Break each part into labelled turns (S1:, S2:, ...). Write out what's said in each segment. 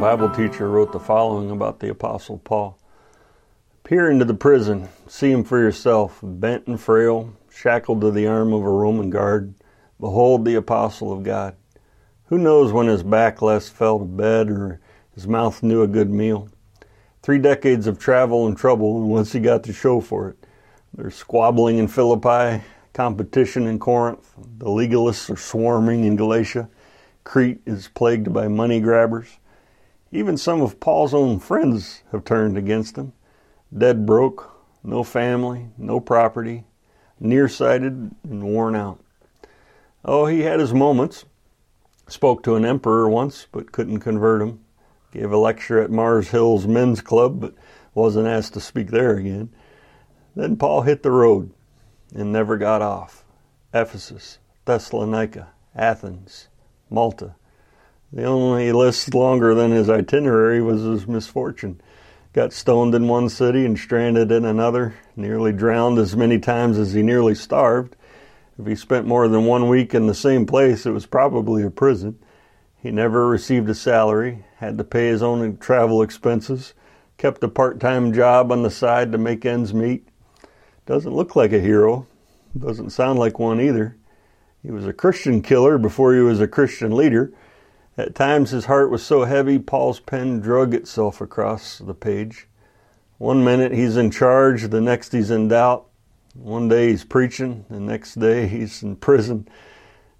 S1: Bible teacher wrote the following about the Apostle Paul Peer into the prison, see him for yourself, bent and frail, shackled to the arm of a Roman guard. Behold the Apostle of God. Who knows when his back last fell to bed or his mouth knew a good meal? Three decades of travel and trouble, and what's he got to show for it? There's squabbling in Philippi, competition in Corinth, the legalists are swarming in Galatia. Crete is plagued by money grabbers. Even some of Paul's own friends have turned against him. Dead broke, no family, no property, nearsighted and worn out. Oh, he had his moments. Spoke to an emperor once, but couldn't convert him. Gave a lecture at Mars Hills Men's Club, but wasn't asked to speak there again. Then Paul hit the road and never got off. Ephesus, Thessalonica, Athens, Malta. The only list longer than his itinerary was his misfortune. Got stoned in one city and stranded in another, nearly drowned as many times as he nearly starved. If he spent more than one week in the same place, it was probably a prison. He never received a salary, had to pay his own travel expenses, kept a part time job on the side to make ends meet. Doesn't look like a hero, doesn't sound like one either. He was a Christian killer before he was a Christian leader. At times his heart was so heavy, Paul's pen drug itself across the page. One minute he's in charge, the next he's in doubt. One day he's preaching, the next day he's in prison.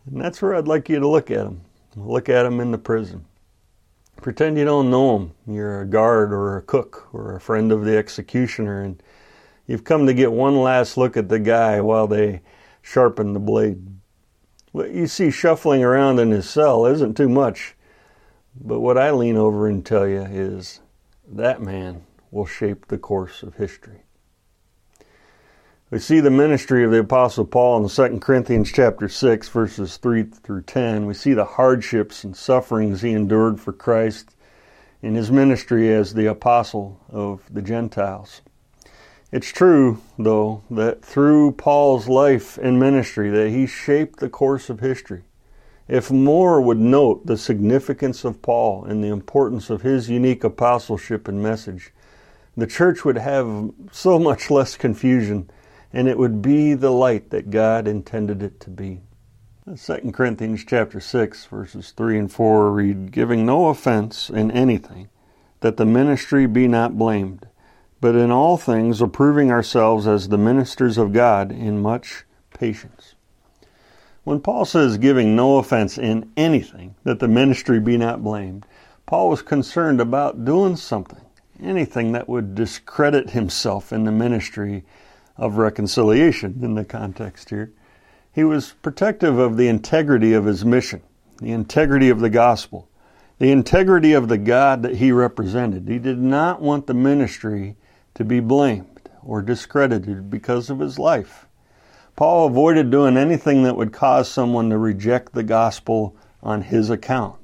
S1: And that's where I'd like you to look at him. Look at him in the prison. Pretend you don't know him. You're a guard or a cook or a friend of the executioner, and you've come to get one last look at the guy while they sharpen the blade. What you see shuffling around in his cell isn't too much, but what I lean over and tell you is that man will shape the course of history. We see the ministry of the apostle Paul in 2 Corinthians chapter 6 verses 3 through 10. We see the hardships and sufferings he endured for Christ in his ministry as the apostle of the Gentiles. It's true, though, that through Paul's life and ministry that he shaped the course of history. If more would note the significance of Paul and the importance of his unique apostleship and message, the church would have so much less confusion and it would be the light that God intended it to be. 2 Corinthians chapter 6 verses 3 and 4 read, giving no offense in anything, that the ministry be not blamed, but in all things approving ourselves as the ministers of God in much patience. When Paul says giving no offense in anything, that the ministry be not blamed, Paul was concerned about doing something, anything that would discredit himself in the ministry of reconciliation in the context here. He was protective of the integrity of his mission, the integrity of the gospel, the integrity of the God that he represented. He did not want the ministry to be blamed or discredited because of his life. Paul avoided doing anything that would cause someone to reject the gospel on his account.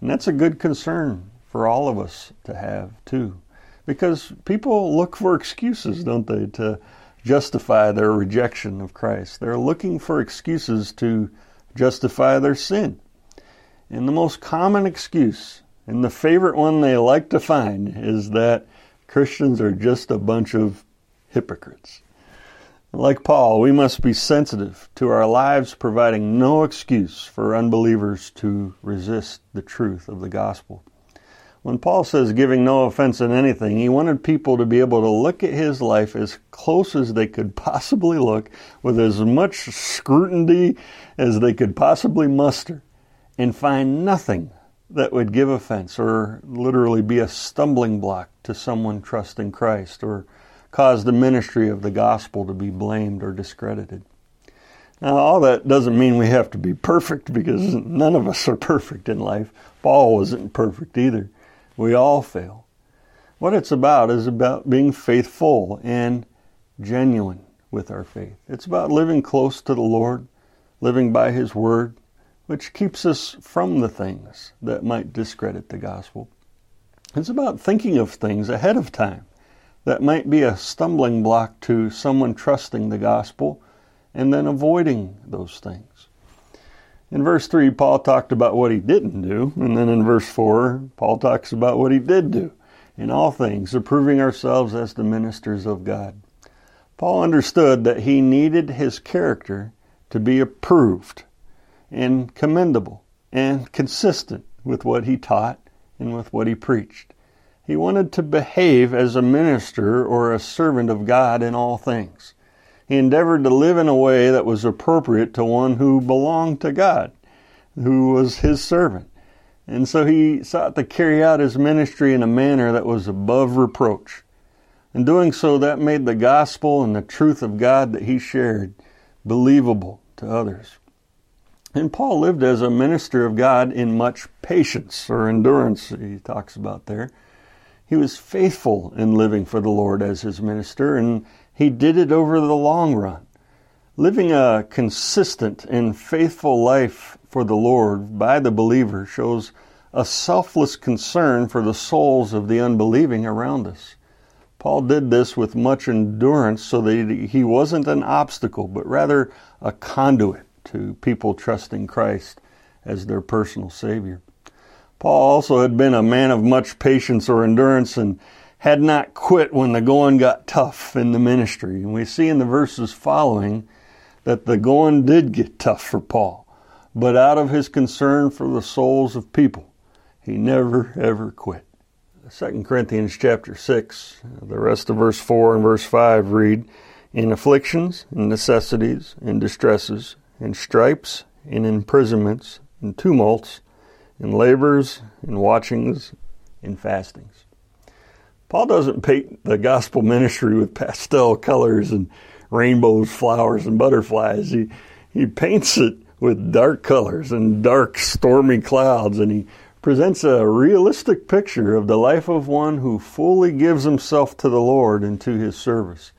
S1: And that's a good concern for all of us to have, too. Because people look for excuses, don't they, to justify their rejection of Christ. They're looking for excuses to justify their sin. And the most common excuse, and the favorite one they like to find, is that Christians are just a bunch of hypocrites. Like Paul, we must be sensitive to our lives providing no excuse for unbelievers to resist the truth of the gospel. When Paul says giving no offense in anything, he wanted people to be able to look at his life as close as they could possibly look, with as much scrutiny as they could possibly muster, and find nothing that would give offense or literally be a stumbling block to someone trusting Christ or cause the ministry of the gospel to be blamed or discredited. Now, all that doesn't mean we have to be perfect because none of us are perfect in life. Paul wasn't perfect either. We all fail. What it's about is about being faithful and genuine with our faith. It's about living close to the Lord, living by His Word, which keeps us from the things that might discredit the gospel. It's about thinking of things ahead of time that might be a stumbling block to someone trusting the gospel and then avoiding those things. In verse 3, Paul talked about what he didn't do, and then in verse 4, Paul talks about what he did do. In all things, approving ourselves as the ministers of God. Paul understood that he needed his character to be approved and commendable and consistent with what he taught and with what he preached. He wanted to behave as a minister or a servant of God in all things. He endeavored to live in a way that was appropriate to one who belonged to God, who was his servant. And so he sought to carry out his ministry in a manner that was above reproach. In doing so, that made the gospel and the truth of God that he shared believable to others. And Paul lived as a minister of God in much patience or endurance, he talks about there. He was faithful in living for the Lord as his minister, and he did it over the long run. Living a consistent and faithful life for the Lord by the believer shows a selfless concern for the souls of the unbelieving around us. Paul did this with much endurance so that he wasn't an obstacle, but rather a conduit to people trusting Christ as their personal Savior. Paul also had been a man of much patience or endurance and had not quit when the going got tough in the ministry. And we see in the verses following that the going did get tough for Paul. But out of his concern for the souls of people, he never ever quit. 2 Corinthians chapter 6, the rest of verse 4 and verse 5 read, In afflictions, and necessities, and distresses, and stripes, and imprisonments, and tumults, and labors, and watchings, and fastings. Paul doesn't paint the gospel ministry with pastel colors and rainbows, flowers, and butterflies. He, he paints it with dark colors and dark, stormy clouds, and he presents a realistic picture of the life of one who fully gives himself to the Lord and to his service.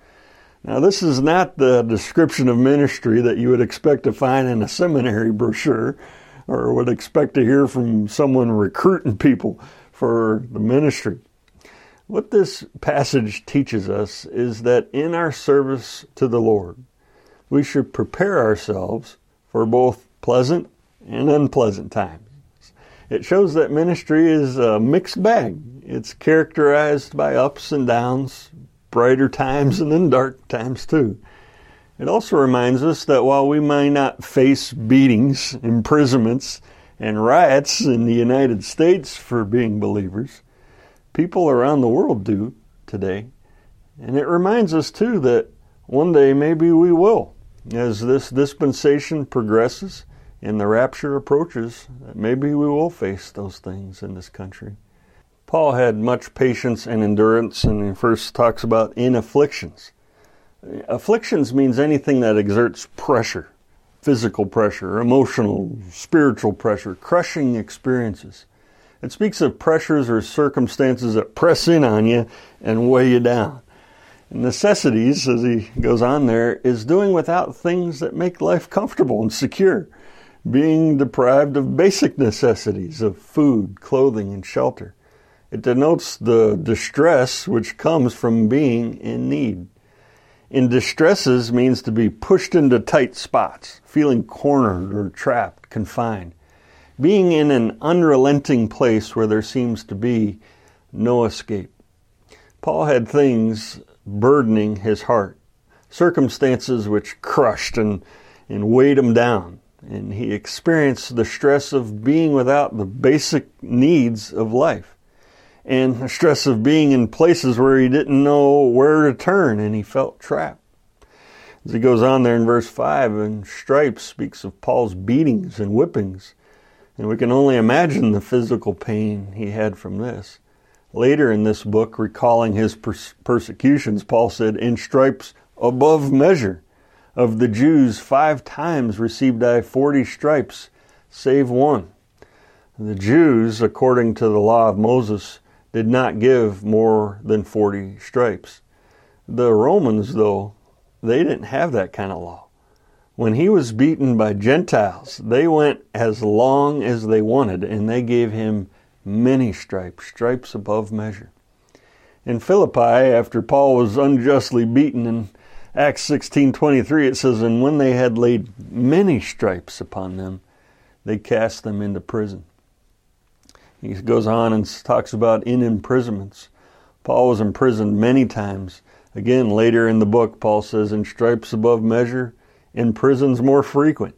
S1: Now, this is not the description of ministry that you would expect to find in a seminary brochure or would expect to hear from someone recruiting people for the ministry. What this passage teaches us is that in our service to the Lord, we should prepare ourselves for both pleasant and unpleasant times. It shows that ministry is a mixed bag. It's characterized by ups and downs, brighter times, and then dark times too. It also reminds us that while we may not face beatings, imprisonments, and riots in the United States for being believers, people around the world do today. And it reminds us too that one day maybe we will. As this dispensation progresses, and the rapture approaches, maybe we will face those things in this country. Paul had much patience and endurance, and he first talks about in afflictions. Afflictions means anything that exerts pressure, physical pressure, emotional, spiritual pressure, crushing experiences. It speaks of pressures or circumstances that press in on you and weigh you down. necessities, as he goes on there, is doing without things that make life comfortable and secure being deprived of basic necessities of food, clothing, and shelter. It denotes the distress which comes from being in need. In distresses means to be pushed into tight spots, feeling cornered or trapped, confined, being in an unrelenting place where there seems to be no escape. Paul had things burdening his heart, circumstances which crushed and, and weighed him down and he experienced the stress of being without the basic needs of life and the stress of being in places where he didn't know where to turn and he felt trapped. As he goes on there in verse 5, and Stripes speaks of Paul's beatings and whippings, and we can only imagine the physical pain he had from this. Later in this book, recalling his persecutions, Paul said, In stripes above measure Of the Jews, five times received I forty stripes, save one. The Jews, according to the law of Moses, did not give more than forty stripes. The Romans, though, they didn't have that kind of law. When he was beaten by Gentiles, they went as long as they wanted, and they gave him many stripes, stripes above measure. In Philippi, after Paul was unjustly beaten in Acts 16:23 it says and when they had laid many stripes upon them they cast them into prison. He goes on and talks about in imprisonments. Paul was imprisoned many times. Again, later in the book, Paul says, in stripes above measure, in prisons more frequent.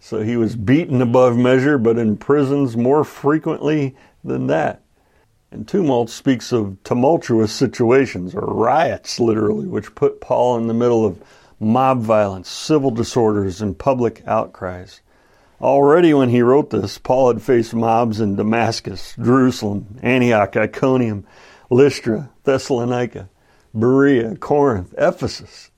S1: So he was beaten above measure, but in prisons more frequently than that. And tumult speaks of tumultuous situations, or riots, literally, which put Paul in the middle of mob violence, civil disorders, and public outcries. Already when he wrote this, Paul had faced mobs in Damascus, Jerusalem, Antioch, Iconium, Lystra, Thessalonica, Berea, Corinth, Ephesus.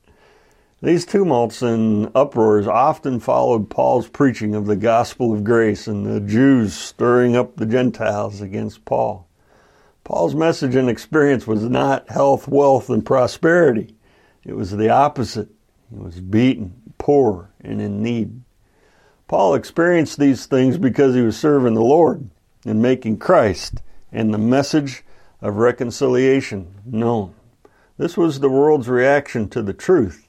S1: These tumults and uproars often followed Paul's preaching of the gospel of grace and the Jews stirring up the Gentiles against Paul. Paul's message and experience was not health, wealth, and prosperity. It was the opposite. He was beaten, poor, and in need. Paul experienced these things because he was serving the Lord and making Christ and the message of reconciliation known. This was the world's reaction to the truth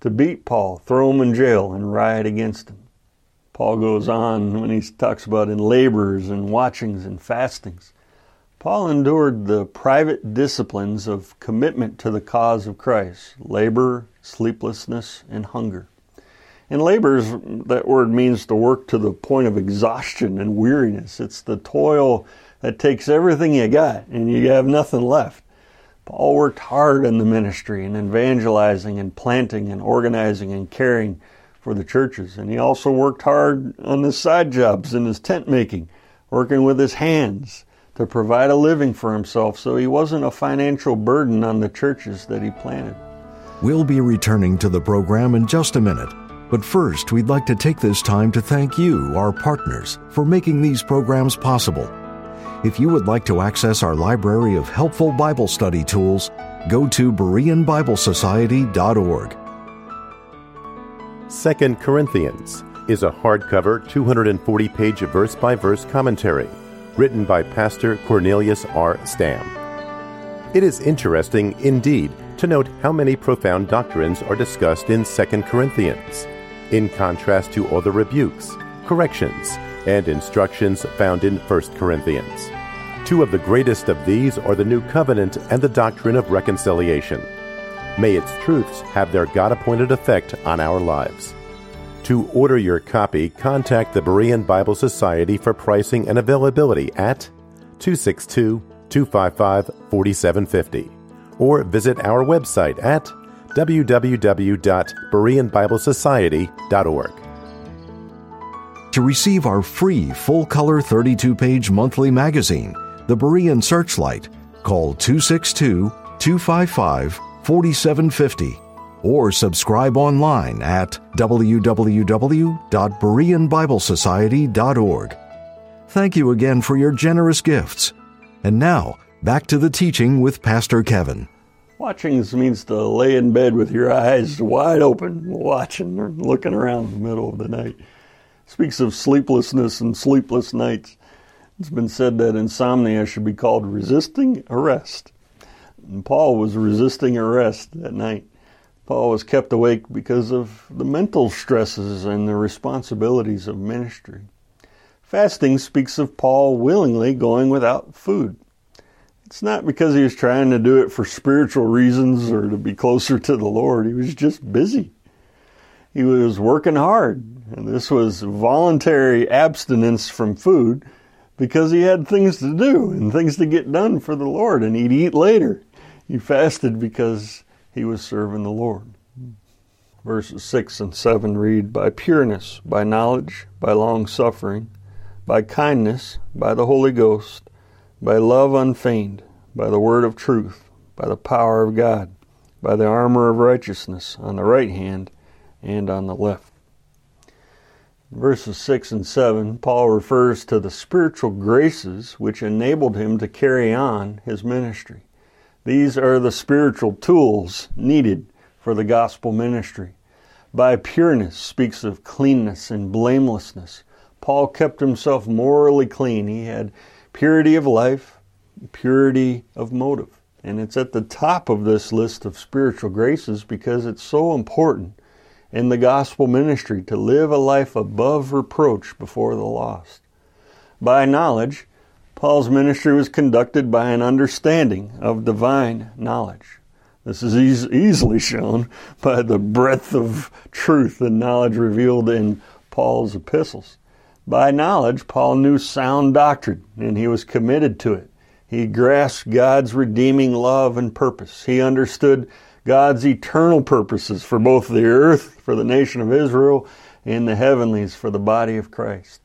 S1: to beat Paul, throw him in jail, and riot against him. Paul goes on when he talks about in labors and watchings and fastings. Paul endured the private disciplines of commitment to the cause of Christ labor, sleeplessness, and hunger. And labors, that word means to work to the point of exhaustion and weariness. It's the toil that takes everything you got and you have nothing left. Paul worked hard in the ministry and evangelizing and planting and organizing and caring for the churches. And he also worked hard on his side jobs in his tent making, working with his hands to provide a living for himself so he wasn't a financial burden on the churches that he planted.
S2: We'll be returning to the program in just a minute. But first, we'd like to take this time to thank you, our partners, for making these programs possible. If you would like to access our library of helpful Bible study tools, go to BereanBibleSociety.org.
S3: 2 Corinthians is a hardcover 240 page verse by verse commentary written by Pastor Cornelius R. Stam. It is interesting indeed to note how many profound doctrines are discussed in 2 Corinthians, in contrast to all the rebukes, corrections, and instructions found in 1 Corinthians. Two of the greatest of these are the New Covenant and the doctrine of reconciliation. May its truths have their God appointed effect on our lives. To order your copy, contact the Berean Bible Society for pricing and availability at 262 255 4750 or visit our website at www.bereanbiblesociety.org.
S2: To receive our free full color 32 page monthly magazine, The Berean Searchlight, call 262 255 4750 or subscribe online at www.bereanbiblesociety.org. Thank you again for your generous gifts. And now, back to the teaching with Pastor Kevin.
S1: Watchings means to lay in bed with your eyes wide open, watching or looking around in the middle of the night speaks of sleeplessness and sleepless nights. It's been said that insomnia should be called resisting arrest. And Paul was resisting arrest that night. Paul was kept awake because of the mental stresses and the responsibilities of ministry. Fasting speaks of Paul willingly going without food. It's not because he was trying to do it for spiritual reasons or to be closer to the Lord. He was just busy. He was working hard. And this was voluntary abstinence from food because he had things to do and things to get done for the Lord, and he'd eat later. He fasted because he was serving the Lord. Verses 6 and 7 read By pureness, by knowledge, by long suffering, by kindness, by the Holy Ghost, by love unfeigned, by the word of truth, by the power of God, by the armor of righteousness on the right hand and on the left. verses 6 and 7, Paul refers to the spiritual graces which enabled him to carry on his ministry. These are the spiritual tools needed for the gospel ministry. By pureness speaks of cleanness and blamelessness. Paul kept himself morally clean. He had purity of life, purity of motive. And it's at the top of this list of spiritual graces because it's so important in the gospel ministry to live a life above reproach before the lost. By knowledge, Paul's ministry was conducted by an understanding of divine knowledge. This is e- easily shown by the breadth of truth and knowledge revealed in Paul's epistles. By knowledge, Paul knew sound doctrine and he was committed to it. He grasped God's redeeming love and purpose. He understood God's eternal purposes for both the earth, for the nation of Israel, and the heavenlies for the body of Christ.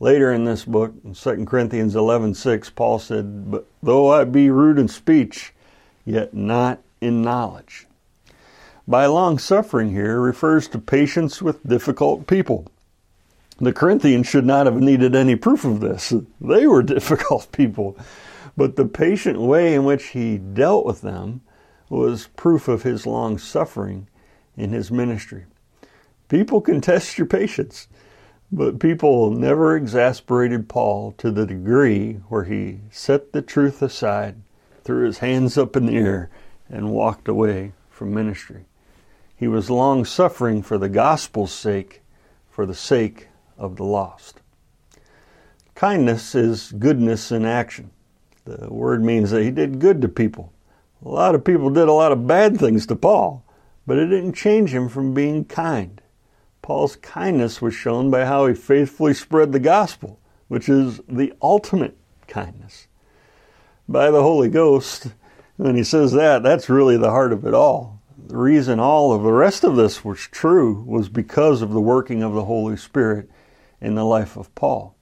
S1: Later in this book, in 2 Corinthians 11:6, Paul said, "But though I be rude in speech, yet not in knowledge." By long suffering here refers to patience with difficult people. The Corinthians should not have needed any proof of this. They were difficult people. But the patient way in which he dealt with them was proof of his long suffering in his ministry. People can test your patience, but people never exasperated Paul to the degree where he set the truth aside, threw his hands up in the air, and walked away from ministry. He was long suffering for the gospel's sake, for the sake of the lost. Kindness is goodness in action. The word means that he did good to people. A lot of people did a lot of bad things to Paul, but it didn't change him from being kind. Paul's kindness was shown by how he faithfully spread the gospel, which is the ultimate kindness. By the Holy Ghost, when he says that, that's really the heart of it all. The reason all of the rest of this was true was because of the working of the Holy Spirit in the life of Paul.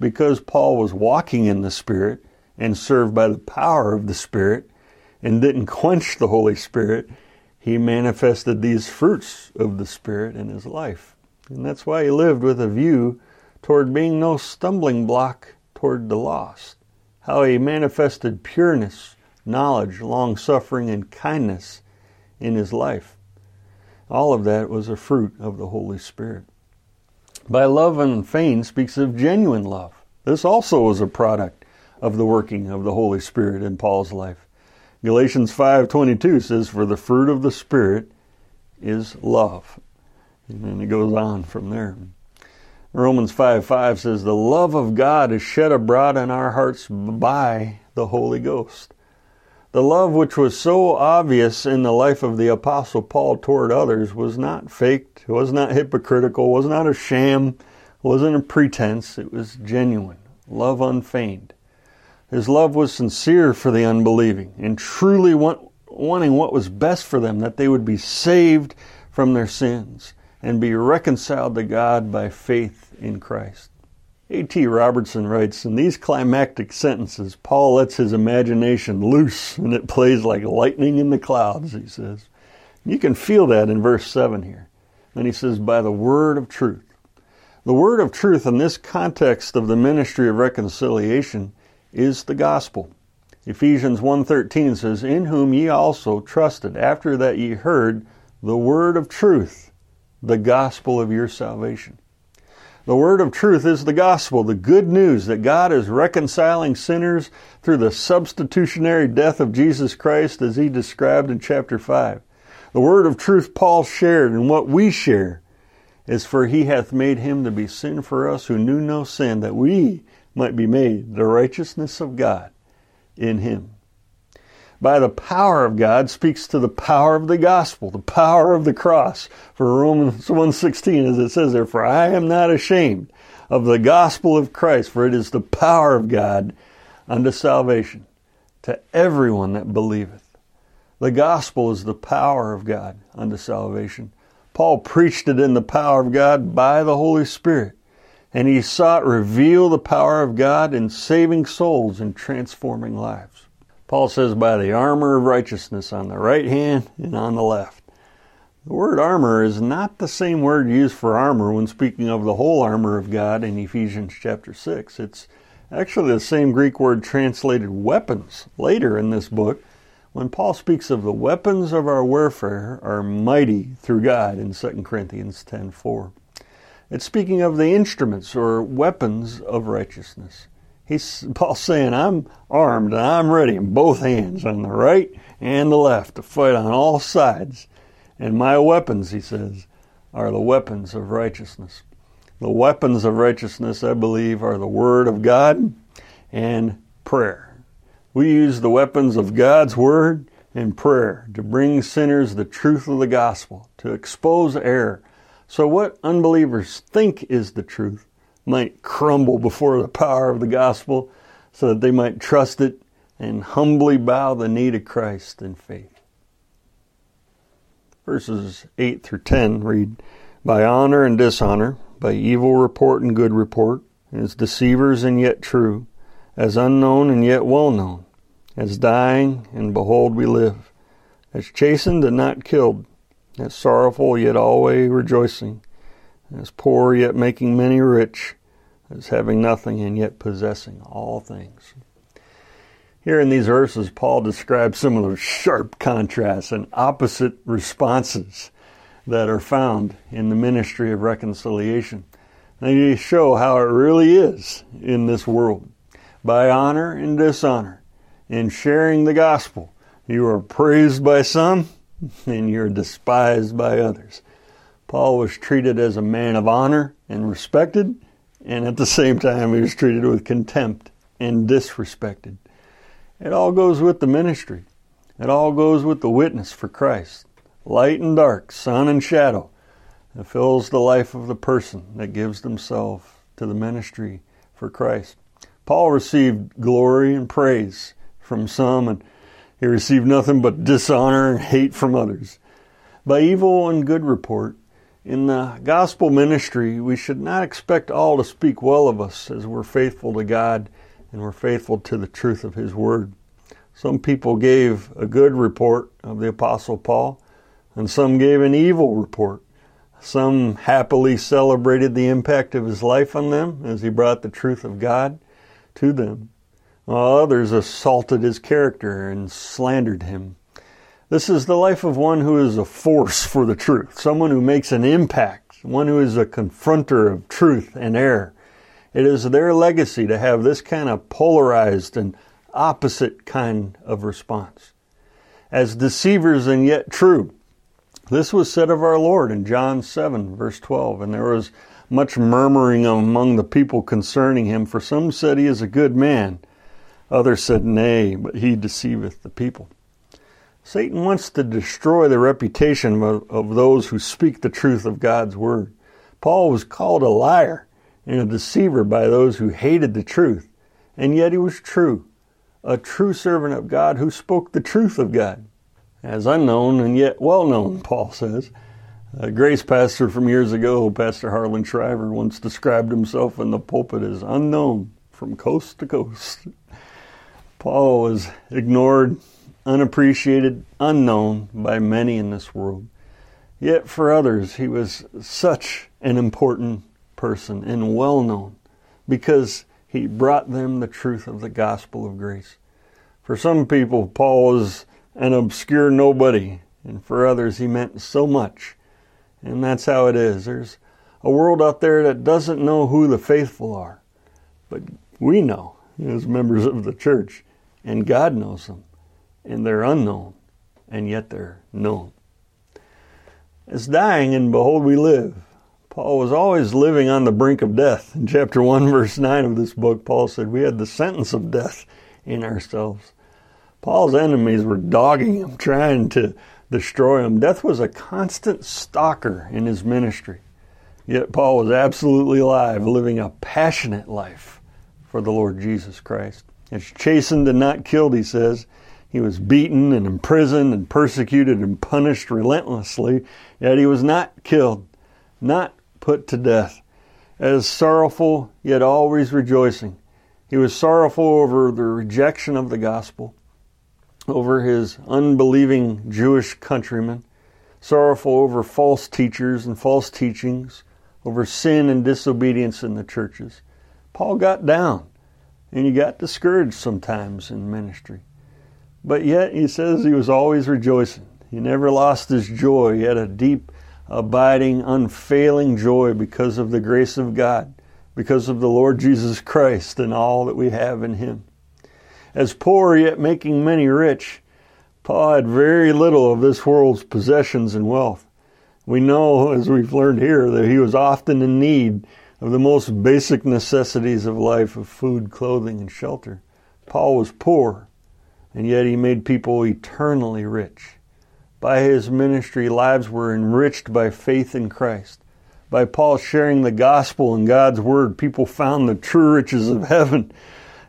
S1: Because Paul was walking in the Spirit and served by the power of the Spirit, and didn't quench the Holy Spirit, he manifested these fruits of the Spirit in his life. And that's why he lived with a view toward being no stumbling block toward the lost. How he manifested pureness, knowledge, long suffering, and kindness in his life. All of that was a fruit of the Holy Spirit. By love and unfeigned speaks of genuine love. This also was a product of the working of the Holy Spirit in Paul's life. Galatians 5:22 says for the fruit of the spirit is love. And it goes on from there. Romans 5 5 says, The love of God is shed abroad in our hearts by the Holy Ghost. The love which was so obvious in the life of the Apostle Paul toward others was not faked, was not hypocritical, was not a sham, wasn't a pretense, it was genuine, love unfeigned. His love was sincere for the unbelieving and truly want, wanting what was best for them, that they would be saved from their sins and be reconciled to God by faith in Christ. A.T. Robertson writes In these climactic sentences, Paul lets his imagination loose and it plays like lightning in the clouds, he says. You can feel that in verse 7 here. Then he says, By the word of truth. The word of truth in this context of the ministry of reconciliation is the gospel. Ephesians 1:13 says, "In whom ye also trusted after that ye heard the word of truth, the gospel of your salvation." The word of truth is the gospel, the good news that God is reconciling sinners through the substitutionary death of Jesus Christ as he described in chapter 5. The word of truth Paul shared and what we share is for he hath made him to be sin for us who knew no sin that we might be made the righteousness of God in him. By the power of God speaks to the power of the gospel, the power of the cross. For Romans 1:16 as it says there, for I am not ashamed of the gospel of Christ, for it is the power of God unto salvation to everyone that believeth. The gospel is the power of God unto salvation. Paul preached it in the power of God by the Holy Spirit and he sought to reveal the power of God in saving souls and transforming lives. Paul says, by the armor of righteousness on the right hand and on the left. The word armor is not the same word used for armor when speaking of the whole armor of God in Ephesians chapter 6. It's actually the same Greek word translated weapons later in this book when Paul speaks of the weapons of our warfare are mighty through God in 2 Corinthians 10:4. It's speaking of the instruments or weapons of righteousness. He's Paul's saying, I'm armed and I'm ready in both hands, on the right and the left, to fight on all sides and my weapons, he says, are the weapons of righteousness. The weapons of righteousness, I believe, are the Word of God and prayer. We use the weapons of God's Word and prayer to bring sinners the truth of the gospel, to expose error. So, what unbelievers think is the truth might crumble before the power of the gospel so that they might trust it and humbly bow the knee to Christ in faith. Verses 8 through 10 read, By honor and dishonor, by evil report and good report, as deceivers and yet true, as unknown and yet well known, as dying and behold we live, as chastened and not killed, as sorrowful yet always rejoicing, as poor yet making many rich, as having nothing and yet possessing all things. Here in these verses, Paul describes some of those sharp contrasts and opposite responses that are found in the ministry of reconciliation. They show how it really is in this world. By honor and dishonor, in sharing the gospel, you are praised by some and you're despised by others. Paul was treated as a man of honor and respected, and at the same time, he was treated with contempt and disrespected. It all goes with the ministry. It all goes with the witness for Christ. Light and dark, sun and shadow. It fills the life of the person that gives themselves to the ministry for Christ. Paul received glory and praise from some, and he received nothing but dishonor and hate from others. By evil and good report, in the gospel ministry, we should not expect all to speak well of us as we're faithful to God and we're faithful to the truth of his word. Some people gave a good report of the Apostle Paul, and some gave an evil report. Some happily celebrated the impact of his life on them as he brought the truth of God to them, while others assaulted his character and slandered him. This is the life of one who is a force for the truth, someone who makes an impact, one who is a confronter of truth and error. It is their legacy to have this kind of polarized and opposite kind of response. As deceivers and yet true. This was said of our Lord in John 7, verse 12, and there was much murmuring among the people concerning him, for some said he is a good man, others said, Nay, but he deceiveth the people. Satan wants to destroy the reputation of, of those who speak the truth of God's word. Paul was called a liar and a deceiver by those who hated the truth. And yet he was true, a true servant of God who spoke the truth of God. As unknown and yet well known, Paul says. A grace pastor from years ago, Pastor Harlan Shriver, once described himself in the pulpit as unknown from coast to coast. Paul was ignored, unappreciated, unknown by many in this world. Yet for others, he was such an important person and well known because he brought them the truth of the gospel of grace. For some people, Paul was an obscure nobody, and for others, he meant so much. And that's how it is. There's a world out there that doesn't know who the faithful are, but we know as members of the church, and God knows them, and they're unknown, and yet they're known. It's dying, and behold, we live. Paul was always living on the brink of death. In chapter 1, verse 9 of this book, Paul said, We had the sentence of death in ourselves. Paul's enemies were dogging him, trying to destroy him. Death was a constant stalker in his ministry. Yet Paul was absolutely alive, living a passionate life for the Lord Jesus Christ. It's chastened and not killed, he says. He was beaten and imprisoned and persecuted and punished relentlessly, yet he was not killed, not put to death. As sorrowful, yet always rejoicing. He was sorrowful over the rejection of the gospel, over his unbelieving Jewish countrymen, sorrowful over false teachers and false teachings, over sin and disobedience in the churches. Paul got down and he got discouraged sometimes in ministry. But yet he says he was always rejoicing. He never lost his joy. He had a deep, abiding, unfailing joy because of the grace of God, because of the Lord Jesus Christ and all that we have in him. As poor yet making many rich, Paul had very little of this world's possessions and wealth. We know, as we've learned here, that he was often in need of the most basic necessities of life of food, clothing, and shelter. Paul was poor, and yet he made people eternally rich. By his ministry, lives were enriched by faith in Christ. By Paul sharing the gospel and God's word, people found the true riches of heaven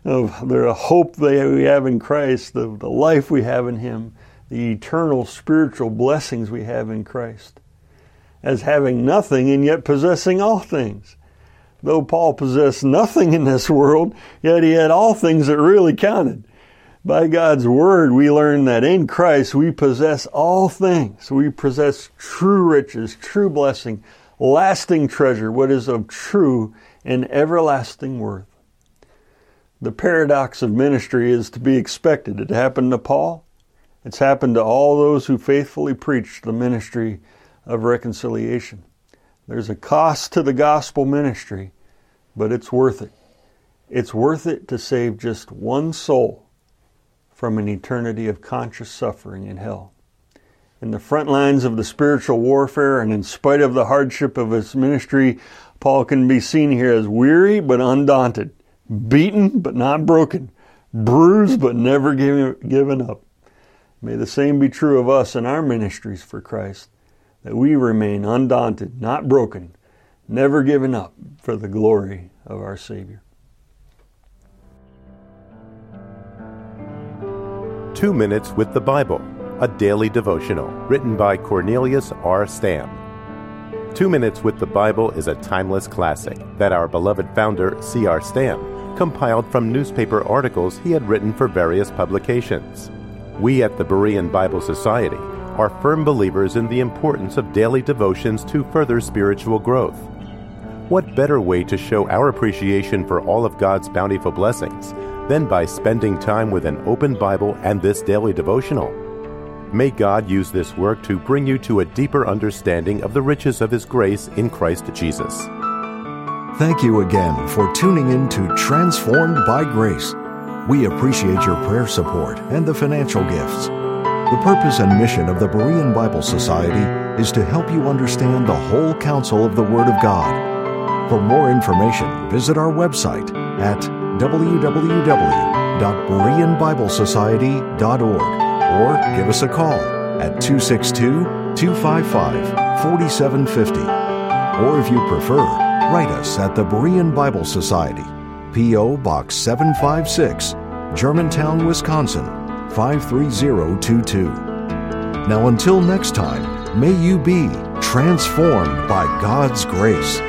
S1: of the hope that we have in Christ, the, the life we have in Him, the eternal spiritual blessings we have in Christ, as having nothing and yet possessing all things. Though Paul possessed nothing in this world, yet he had all things that really counted. By God's word, we learn that in Christ we possess all things. We possess true riches, true blessing, lasting treasure, what is of true and everlasting worth. The paradox of ministry is to be expected. It happened to Paul. It's happened to all those who faithfully preach the ministry of reconciliation. There's a cost to the gospel ministry, but it's worth it. It's worth it to save just one soul from an eternity of conscious suffering in hell. In the front lines of the spiritual warfare, and in spite of the hardship of his ministry, Paul can be seen here as weary but undaunted beaten but not broken, bruised but never given up. May the same be true of us in our ministries for Christ, that we remain undaunted, not broken, never given up for the glory of our Savior.
S3: Two Minutes with the Bible, a daily devotional written by Cornelius R. Stam. Two Minutes with the Bible is a timeless classic that our beloved founder, C.R. Stam, compiled from newspaper articles he had written for various publications. We at the Berean Bible Society are firm believers in the importance of daily devotions to further spiritual growth. What better way to show our appreciation for all of God's bountiful blessings than by spending time with an open Bible and this daily devotional? May God use this work to bring you to a deeper understanding of the riches of His grace in Christ Jesus.
S2: Thank you again for tuning in to Transformed by Grace. We appreciate your prayer support and the financial gifts. The purpose and mission of the Berean Bible Society is to help you understand the whole counsel of the Word of God. For more information, visit our website at www.bereanbiblesociety.org or give us a call at 262 255 4750. Or if you prefer, Write us at the Berean Bible Society, P.O. Box 756, Germantown, Wisconsin 53022. Now, until next time, may you be transformed by God's grace.